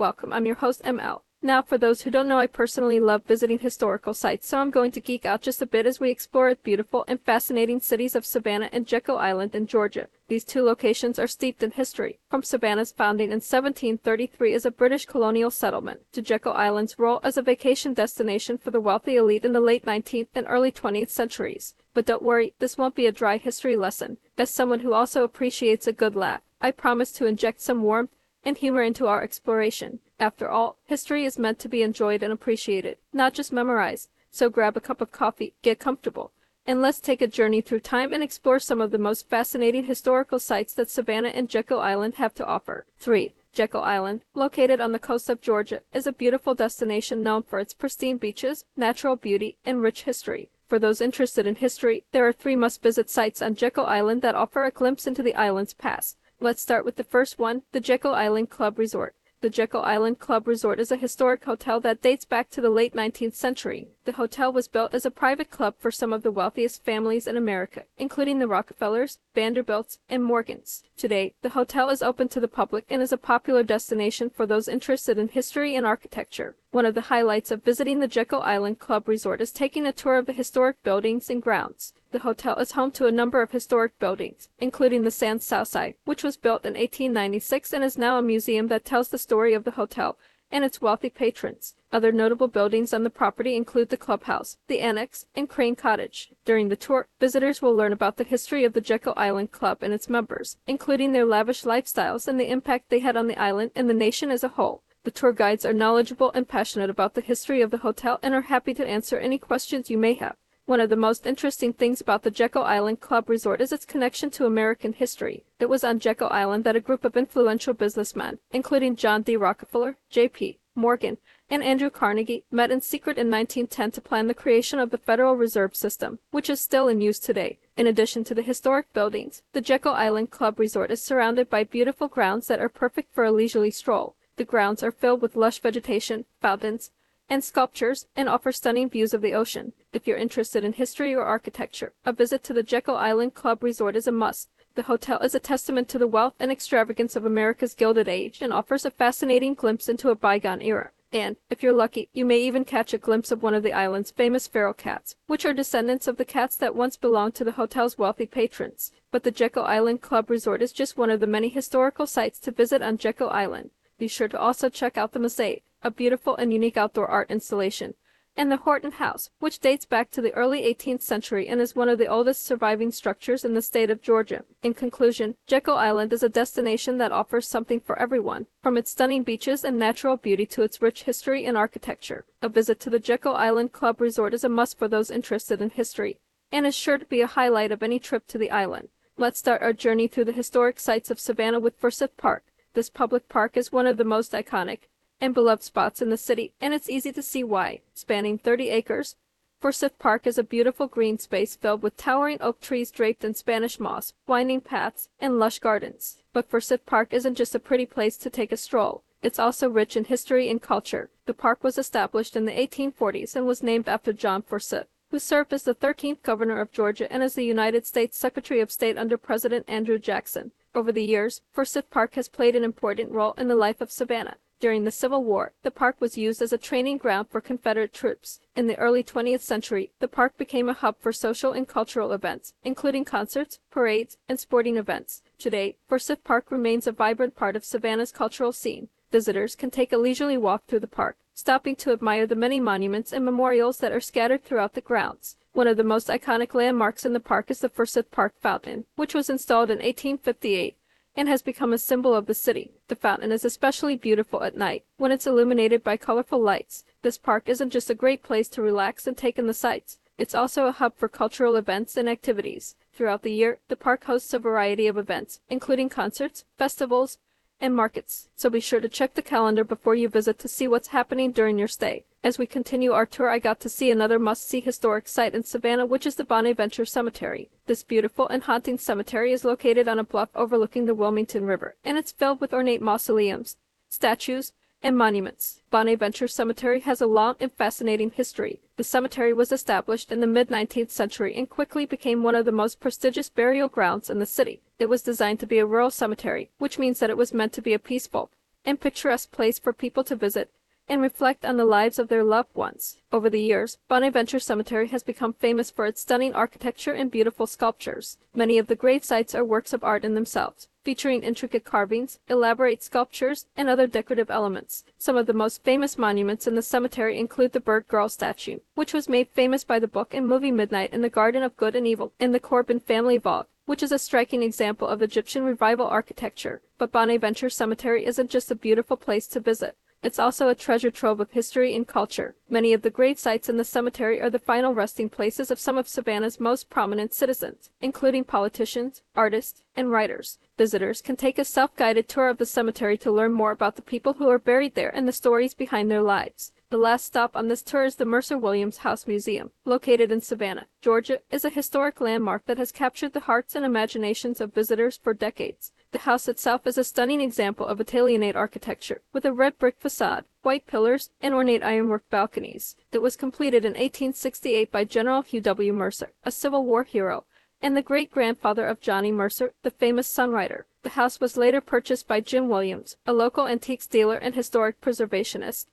Welcome, I'm your host ML. Now, for those who don't know, I personally love visiting historical sites, so I'm going to geek out just a bit as we explore the beautiful and fascinating cities of Savannah and Jekyll Island in Georgia. These two locations are steeped in history, from Savannah's founding in 1733 as a British colonial settlement to Jekyll Island's role as a vacation destination for the wealthy elite in the late 19th and early 20th centuries. But don't worry, this won't be a dry history lesson. As someone who also appreciates a good laugh, I promise to inject some warmth and humor into our exploration. After all, history is meant to be enjoyed and appreciated, not just memorized. So grab a cup of coffee, get comfortable, and let's take a journey through time and explore some of the most fascinating historical sites that Savannah and Jekyll Island have to offer. 3. Jekyll Island, located on the coast of Georgia, is a beautiful destination known for its pristine beaches, natural beauty, and rich history. For those interested in history, there are three must-visit sites on Jekyll Island that offer a glimpse into the island's past. Let's start with the first one, the Jekyll Island Club Resort. The Jekyll Island Club Resort is a historic hotel that dates back to the late 19th century. The hotel was built as a private club for some of the wealthiest families in America, including the Rockefellers, Vanderbilts, and Morgans. Today, the hotel is open to the public and is a popular destination for those interested in history and architecture. One of the highlights of visiting the Jekyll Island Club Resort is taking a tour of the historic buildings and grounds. The hotel is home to a number of historic buildings, including the Sans Souci, which was built in 1896 and is now a museum that tells the story of the hotel and its wealthy patrons. Other notable buildings on the property include the clubhouse, the annex, and Crane Cottage. During the tour, visitors will learn about the history of the Jekyll Island Club and its members, including their lavish lifestyles and the impact they had on the island and the nation as a whole. The tour guides are knowledgeable and passionate about the history of the hotel and are happy to answer any questions you may have. One of the most interesting things about the Jekyll Island Club Resort is its connection to American history. It was on Jekyll Island that a group of influential businessmen, including John D. Rockefeller, J.P. Morgan, and Andrew Carnegie, met in secret in 1910 to plan the creation of the Federal Reserve System, which is still in use today. In addition to the historic buildings, the Jekyll Island Club Resort is surrounded by beautiful grounds that are perfect for a leisurely stroll. The grounds are filled with lush vegetation, fountains, and sculptures, and offer stunning views of the ocean. If you're interested in history or architecture, a visit to the Jekyll Island Club Resort is a must. The hotel is a testament to the wealth and extravagance of America's Gilded Age and offers a fascinating glimpse into a bygone era. And, if you're lucky, you may even catch a glimpse of one of the island's famous feral cats, which are descendants of the cats that once belonged to the hotel's wealthy patrons. But the Jekyll Island Club Resort is just one of the many historical sites to visit on Jekyll Island. Be sure to also check out the Mosaic, a beautiful and unique outdoor art installation, and the Horton House, which dates back to the early 18th century and is one of the oldest surviving structures in the state of Georgia. In conclusion, Jekyll Island is a destination that offers something for everyone, from its stunning beaches and natural beauty to its rich history and architecture. A visit to the Jekyll Island Club Resort is a must for those interested in history, and is sure to be a highlight of any trip to the island. Let's start our journey through the historic sites of Savannah with Forsyth Park. This public park is one of the most iconic and beloved spots in the city, and it's easy to see why. Spanning 30 acres, Forsyth Park is a beautiful green space filled with towering oak trees draped in Spanish moss, winding paths, and lush gardens. But Forsyth Park isn't just a pretty place to take a stroll. It's also rich in history and culture. The park was established in the 1840s and was named after John Forsyth, who served as the 13th governor of Georgia and as the United States Secretary of State under President Andrew Jackson. Over the years, Forsyth Park has played an important role in the life of Savannah. During the Civil War, the park was used as a training ground for Confederate troops. In the early 20th century, the park became a hub for social and cultural events, including concerts, parades, and sporting events. Today, Forsyth Park remains a vibrant part of Savannah's cultural scene. Visitors can take a leisurely walk through the park, stopping to admire the many monuments and memorials that are scattered throughout the grounds. One of the most iconic landmarks in the park is the Forsyth Park Fountain, which was installed in 1858 and has become a symbol of the city. The fountain is especially beautiful at night when it's illuminated by colorful lights. This park isn't just a great place to relax and take in the sights. It's also a hub for cultural events and activities. Throughout the year, the park hosts a variety of events, including concerts, festivals, and markets, so be sure to check the calendar before you visit to see what's happening during your stay. As we continue our tour, I got to see another must-see historic site in Savannah, which is the Bonaventure Cemetery. This beautiful and haunting cemetery is located on a bluff overlooking the Wilmington River, and it's filled with ornate mausoleums, statues, and monuments. Bonaventure Cemetery has a long and fascinating history. The cemetery was established in the mid-19th century and quickly became one of the most prestigious burial grounds in the city. It was designed to be a rural cemetery, which means that it was meant to be a peaceful and picturesque place for people to visit and reflect on the lives of their loved ones. Over the years, Bonaventure Cemetery has become famous for its stunning architecture and beautiful sculptures. Many of the grave sites are works of art in themselves, featuring intricate carvings, elaborate sculptures, and other decorative elements. Some of the most famous monuments in the cemetery include the Bird Girl statue, which was made famous by the book and movie Midnight in the Garden of Good and Evil, and the Corbin family vault, which is a striking example of Egyptian revival architecture. But Bonaventure Cemetery isn't just a beautiful place to visit. It's also a treasure trove of history and culture. Many of the grave sites in the cemetery are the final resting places of some of Savannah's most prominent citizens, including politicians, artists, and writers. Visitors can take a self-guided tour of the cemetery to learn more about the people who are buried there and the stories behind their lives. The last stop on this tour is the Mercer Williams House Museum, located in Savannah. Georgia is a historic landmark that has captured the hearts and imaginations of visitors for decades. The house itself is a stunning example of Italianate architecture, with a red brick facade, white pillars, and ornate ironwork balconies. that was completed in 1868 by General Hugh W. Mercer, a Civil War hero, and the great-grandfather of Johnny Mercer, the famous sunwriter. The house was later purchased by Jim Williams, a local antiques dealer and historic preservationist,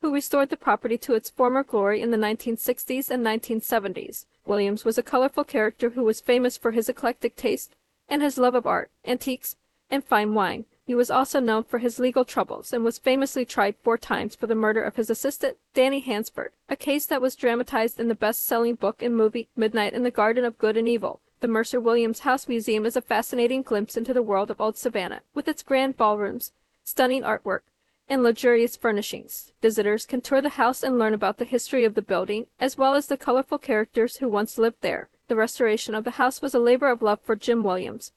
who restored the property to its former glory in the 1960s and 1970s. Williams was a colorful character who was famous for his eclectic taste and his love of art, antiques, and fine wine. He was also known for his legal troubles and was famously tried four times for the murder of his assistant, Danny Hansford, a case that was dramatized in the best-selling book and movie Midnight in the Garden of Good and Evil. The Mercer Williams House Museum is a fascinating glimpse into the world of old Savannah, with its grand ballrooms, stunning artwork, and luxurious furnishings. Visitors can tour the house and learn about the history of the building, as well as the colorful characters who once lived there. The restoration of the house was a labor of love for Jim Williams,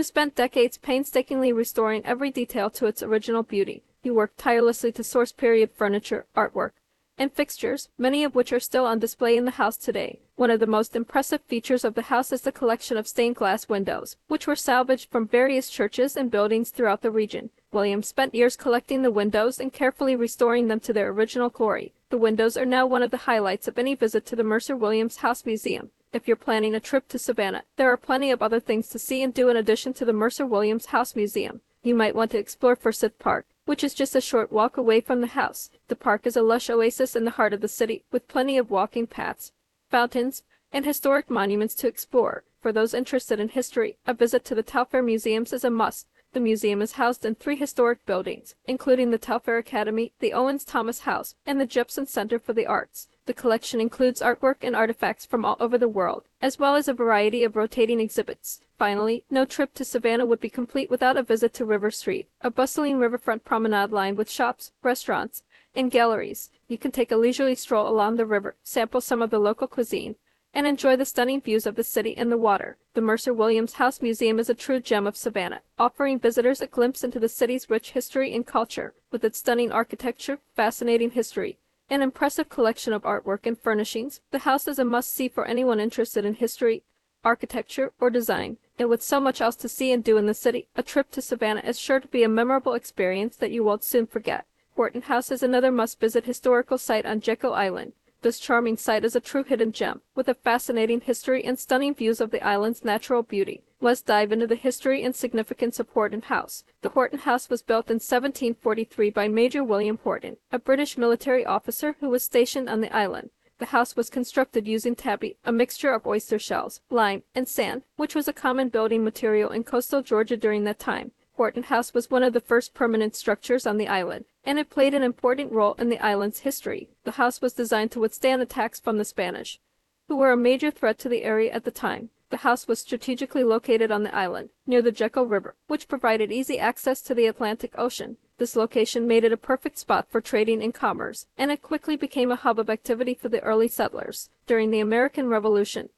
who spent decades painstakingly restoring every detail to its original beauty. He worked tirelessly to source period furniture, artwork, and fixtures, many of which are still on display in the house today. One of the most impressive features of the house is the collection of stained glass windows, which were salvaged from various churches and buildings throughout the region. Williams spent years collecting the windows and carefully restoring them to their original glory. The windows are now one of the highlights of any visit to the Mercer Williams House Museum. If you're planning a trip to Savannah, there are plenty of other things to see and do in addition to the Mercer Williams House Museum. You might want to explore Forsyth Park, which is just a short walk away from the house. The park is a lush oasis in the heart of the city, with plenty of walking paths, fountains, and historic monuments to explore. For those interested in history, a visit to the Telfair Museums is a must. The museum is housed in three historic buildings, including the Telfair Academy, the Owens Thomas House, and the Jepson Center for the Arts. The collection includes artwork and artifacts from all over the world, as well as a variety of rotating exhibits. Finally, no trip to Savannah would be complete without a visit to River Street, a bustling riverfront promenade lined with shops, restaurants, and galleries. You can take a leisurely stroll along the river, sample some of the local cuisine, and enjoy the stunning views of the city and the water. The Mercer Williams House Museum is a true gem of Savannah, offering visitors a glimpse into the city's rich history and culture. With its stunning architecture, fascinating history, an impressive collection of artwork and furnishings, the house is a must-see for anyone interested in history, architecture, or design. And with so much else to see and do in the city, a trip to Savannah is sure to be a memorable experience that you won't soon forget. Horton House is another must-visit historical site on Jekyll Island. This charming site is a true hidden gem, with a fascinating history and stunning views of the island's natural beauty. Let's dive into the history and significance of Horton House. The Horton House was built in 1743 by Major William Horton, a British military officer who was stationed on the island. The house was constructed using tabby, a mixture of oyster shells, lime, and sand, which was a common building material in coastal Georgia during that time. Horton House was one of the first permanent structures on the island, and it played an important role in the island's history. The house was designed to withstand attacks from the Spanish, who were a major threat to the area at the time. The house was strategically located on the island, near the Jekyll River, which provided easy access to the Atlantic Ocean. This location made it a perfect spot for trading and commerce, and it quickly became a hub of activity for the early settlers. During the American Revolution,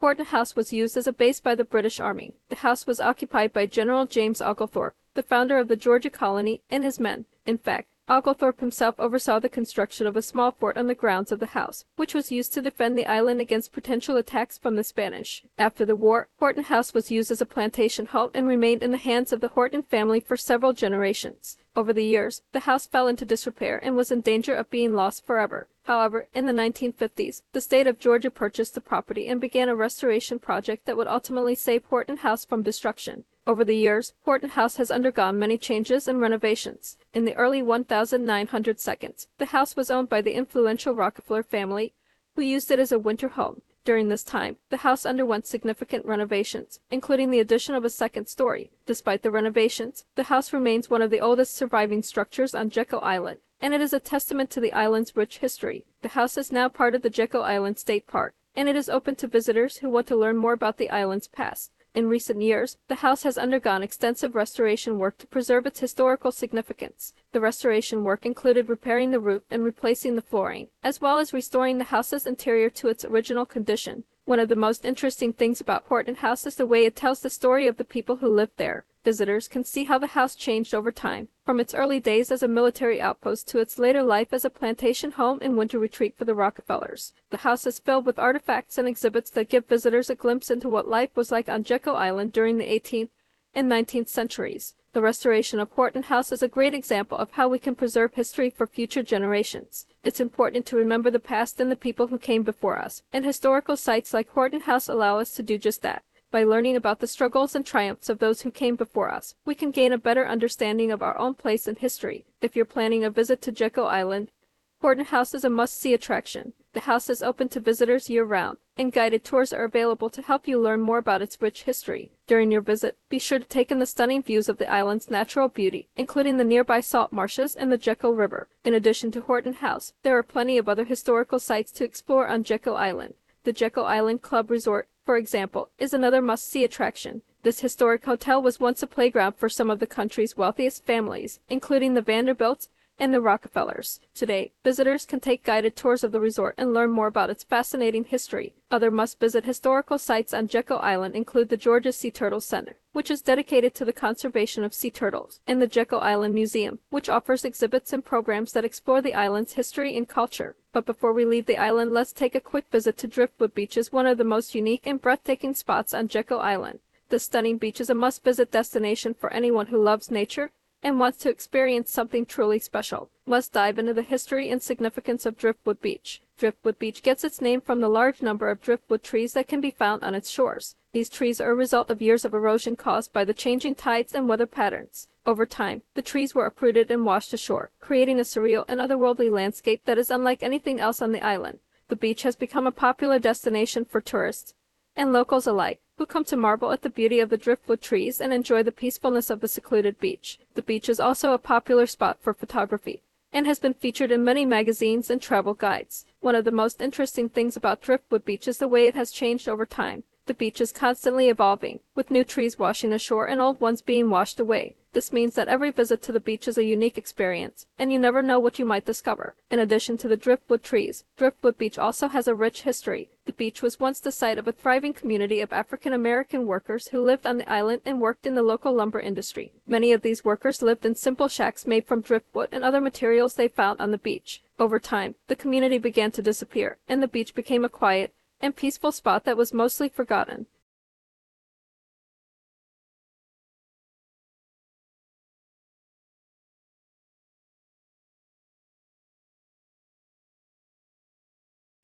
Horton House was used as a base by the British Army. The house was occupied by General James Oglethorpe, the founder of the Georgia colony, and his men. In fact, Oglethorpe himself oversaw the construction of a small fort on the grounds of the house, which was used to defend the island against potential attacks from the Spanish. After the war, Horton House was used as a plantation halt and remained in the hands of the Horton family for several generations. Over the years, the house fell into disrepair and was in danger of being lost forever. However, in the 1950s, the state of Georgia purchased the property and began a restoration project that would ultimately save Horton House from destruction. Over the years, Horton House has undergone many changes and renovations. In the early 1900 seconds, the house was owned by the influential Rockefeller family, who used it as a winter home. During this time, the house underwent significant renovations, including the addition of a second story. Despite the renovations, the house remains one of the oldest surviving structures on Jekyll Island, and it is a testament to the island's rich history. The house is now part of the Jekyll Island State Park, and it is open to visitors who want to learn more about the island's past. In recent years, the house has undergone extensive restoration work to preserve its historical significance. The restoration work included repairing the roof and replacing the flooring, as well as restoring the house's interior to its original condition. One of the most interesting things about Horton House is the way it tells the story of the people who lived there. Visitors can see how the house changed over time, from its early days as a military outpost to its later life as a plantation home and winter retreat for the Rockefellers. The house is filled with artifacts and exhibits that give visitors a glimpse into what life was like on Jekyll Island during the 18th and 19th centuries. The restoration of Horton House is a great example of how we can preserve history for future generations. It's important to remember the past and the people who came before us, and historical sites like Horton House allow us to do just that. By learning about the struggles and triumphs of those who came before us, we can gain a better understanding of our own place in history. If you're planning a visit to Jekyll Island, Horton House is a must-see attraction. The house is open to visitors year-round, and guided tours are available to help you learn more about its rich history. During your visit, be sure to take in the stunning views of the island's natural beauty, including the nearby salt marshes and the Jekyll River. In addition to Horton House, there are plenty of other historical sites to explore on Jekyll Island. The Jekyll Island Club Resort for example, is another must-see attraction. This historic hotel was once a playground for some of the country's wealthiest families, including the Vanderbilts and the Rockefellers. Today, visitors can take guided tours of the resort and learn more about its fascinating history. Other must-visit historical sites on Jekyll Island include the Georgia Sea Turtle Center, which is dedicated to the conservation of sea turtles, and the Jekyll Island Museum, which offers exhibits and programs that explore the island's history and culture. But before we leave the island, let's take a quick visit to Driftwood Beach is one of the most unique and breathtaking spots on Jekyll Island. This stunning beach is a must-visit destination for anyone who loves nature and wants to experience something truly special. Let's dive into the history and significance of Driftwood Beach. Driftwood Beach gets its name from the large number of driftwood trees that can be found on its shores. These trees are a result of years of erosion caused by the changing tides and weather patterns. Over time, the trees were uprooted and washed ashore, creating a surreal and otherworldly landscape that is unlike anything else on the island. The beach has become a popular destination for tourists and locals alike, who come to marvel at the beauty of the driftwood trees and enjoy the peacefulness of the secluded beach. The beach is also a popular spot for photography and has been featured in many magazines and travel guides. One of the most interesting things about Driftwood Beach is the way it has changed over time. The beach is constantly evolving, with new trees washing ashore and old ones being washed away. This means that every visit to the beach is a unique experience, and you never know what you might discover. In addition to the driftwood trees, Driftwood Beach also has a rich history. The beach was once the site of a thriving community of African American workers who lived on the island and worked in the local lumber industry. Many of these workers lived in simple shacks made from driftwood and other materials they found on the beach. Over time, the community began to disappear, and the beach became a quiet and peaceful spot that was mostly forgotten.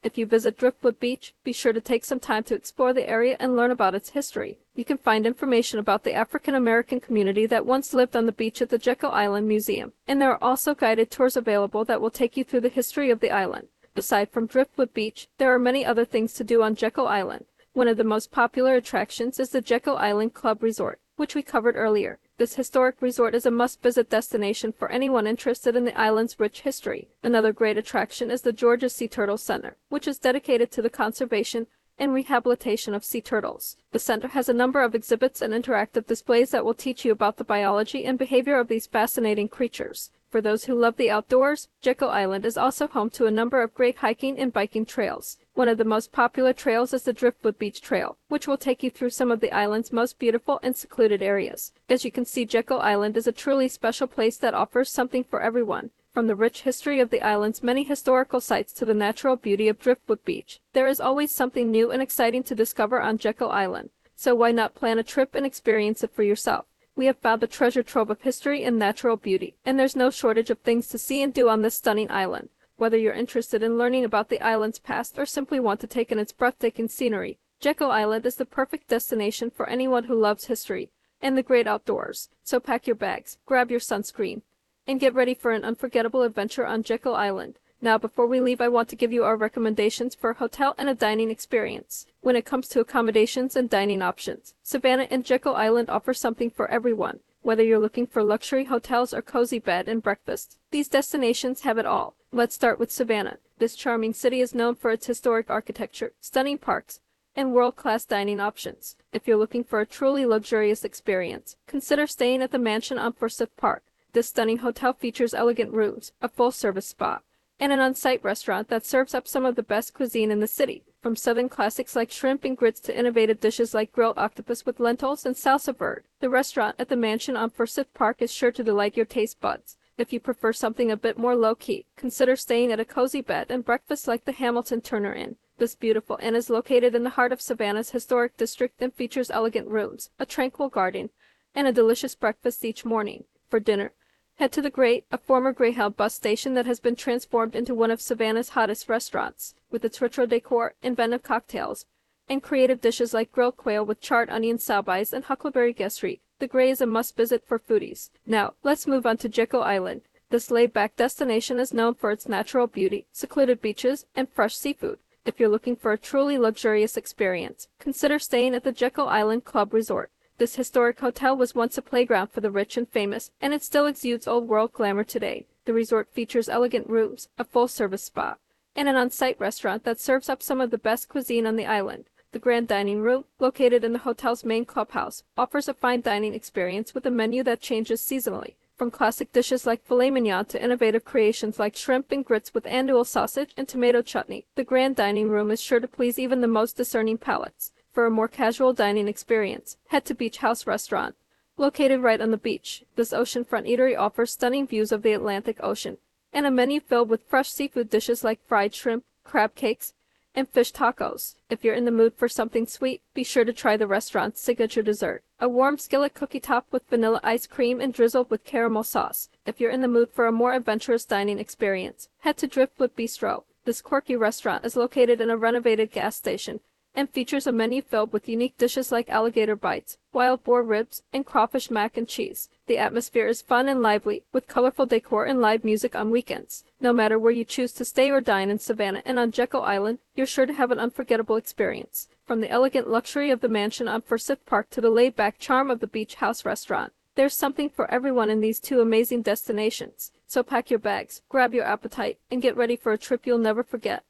If you visit Driftwood Beach, be sure to take some time to explore the area and learn about its history. You can find information about the African American community that once lived on the beach at the Jekyll Island Museum, and there are also guided tours available that will take you through the history of the island. Aside from Driftwood Beach, there are many other things to do on Jekyll Island. One of the most popular attractions is the Jekyll Island Club Resort, which we covered earlier. This historic resort is a must-visit destination for anyone interested in the island's rich history. Another great attraction is the Georgia Sea Turtle Center, which is dedicated to the conservation and rehabilitation of sea turtles. The center has a number of exhibits and interactive displays that will teach you about the biology and behavior of these fascinating creatures. For those who love the outdoors, Jekyll Island is also home to a number of great hiking and biking trails. One of the most popular trails is the Driftwood Beach Trail, which will take you through some of the island's most beautiful and secluded areas. As you can see, Jekyll Island is a truly special place that offers something for everyone. From the rich history of the island's many historical sites to the natural beauty of Driftwood Beach, there is always something new and exciting to discover on Jekyll Island. So why not plan a trip and experience it for yourself? We have found a treasure trove of history and natural beauty, and there's no shortage of things to see and do on this stunning island. Whether you're interested in learning about the island's past or simply want to take in its breathtaking scenery, Jekyll Island is the perfect destination for anyone who loves history and the great outdoors. So pack your bags, grab your sunscreen, and get ready for an unforgettable adventure on Jekyll Island. Now, before we leave, I want to give you our recommendations for a hotel and a dining experience. When it comes to accommodations and dining options, Savannah and Jekyll Island offer something for everyone. Whether you're looking for luxury hotels or cozy bed and breakfast, these destinations have it all. Let's start with Savannah. This charming city is known for its historic architecture, stunning parks, and world-class dining options. If you're looking for a truly luxurious experience, consider staying at the mansion on Forsyth Park. This stunning hotel features elegant rooms, a full-service spa, and an on-site restaurant that serves up some of the best cuisine in the city, from southern classics like shrimp and grits to innovative dishes like grilled octopus with lentils and salsa verde. The restaurant at the mansion on Forsyth Park is sure to delight your taste buds. If you prefer something a bit more low-key, consider staying at a cozy bed and breakfast like the Hamilton Turner Inn. This beautiful inn is located in the heart of Savannah's historic district and features elegant rooms, a tranquil garden, and a delicious breakfast each morning. For dinner, Head to the Grey, a former Greyhound bus station that has been transformed into one of Savannah's hottest restaurants, with its retro decor, inventive cocktails, and creative dishes like grilled quail with charred onion soubise and huckleberry gastrique. The Grey is a must-visit for foodies. Now, let's move on to Jekyll Island. This laid-back destination is known for its natural beauty, secluded beaches, and fresh seafood. If you're looking for a truly luxurious experience, consider staying at the Jekyll Island Club Resort. This historic hotel was once a playground for the rich and famous, and it still exudes old world glamour today. The resort features elegant rooms, a full service spa, and an on site restaurant that serves up some of the best cuisine on the island. The Grand Dining Room, located in the hotel's main clubhouse, offers a fine dining experience with a menu that changes seasonally. From classic dishes like filet mignon to innovative creations like shrimp and grits with andouille sausage and tomato chutney, the Grand Dining Room is sure to please even the most discerning palates. For a more casual dining experience, head to Beach House Restaurant. Located right on the beach, this oceanfront eatery offers stunning views of the Atlantic Ocean and a menu filled with fresh seafood dishes like fried shrimp, crab cakes, and fish tacos. If you're in the mood for something sweet, be sure to try the restaurant's signature dessert, a warm skillet cookie top with vanilla ice cream and drizzled with caramel sauce. If you're in the mood for a more adventurous dining experience, head to Driftwood Bistro. This quirky restaurant is located in a renovated gas station and features a menu filled with unique dishes like alligator bites, wild boar ribs, and crawfish mac and cheese. The atmosphere is fun and lively, with colorful decor and live music on weekends. No matter where you choose to stay or dine in Savannah and on Jekyll Island, you're sure to have an unforgettable experience. From the elegant luxury of the mansion on Forsyth Park to the laid-back charm of the beach house restaurant, there's something for everyone in these two amazing destinations. So pack your bags, grab your appetite, and get ready for a trip you'll never forget.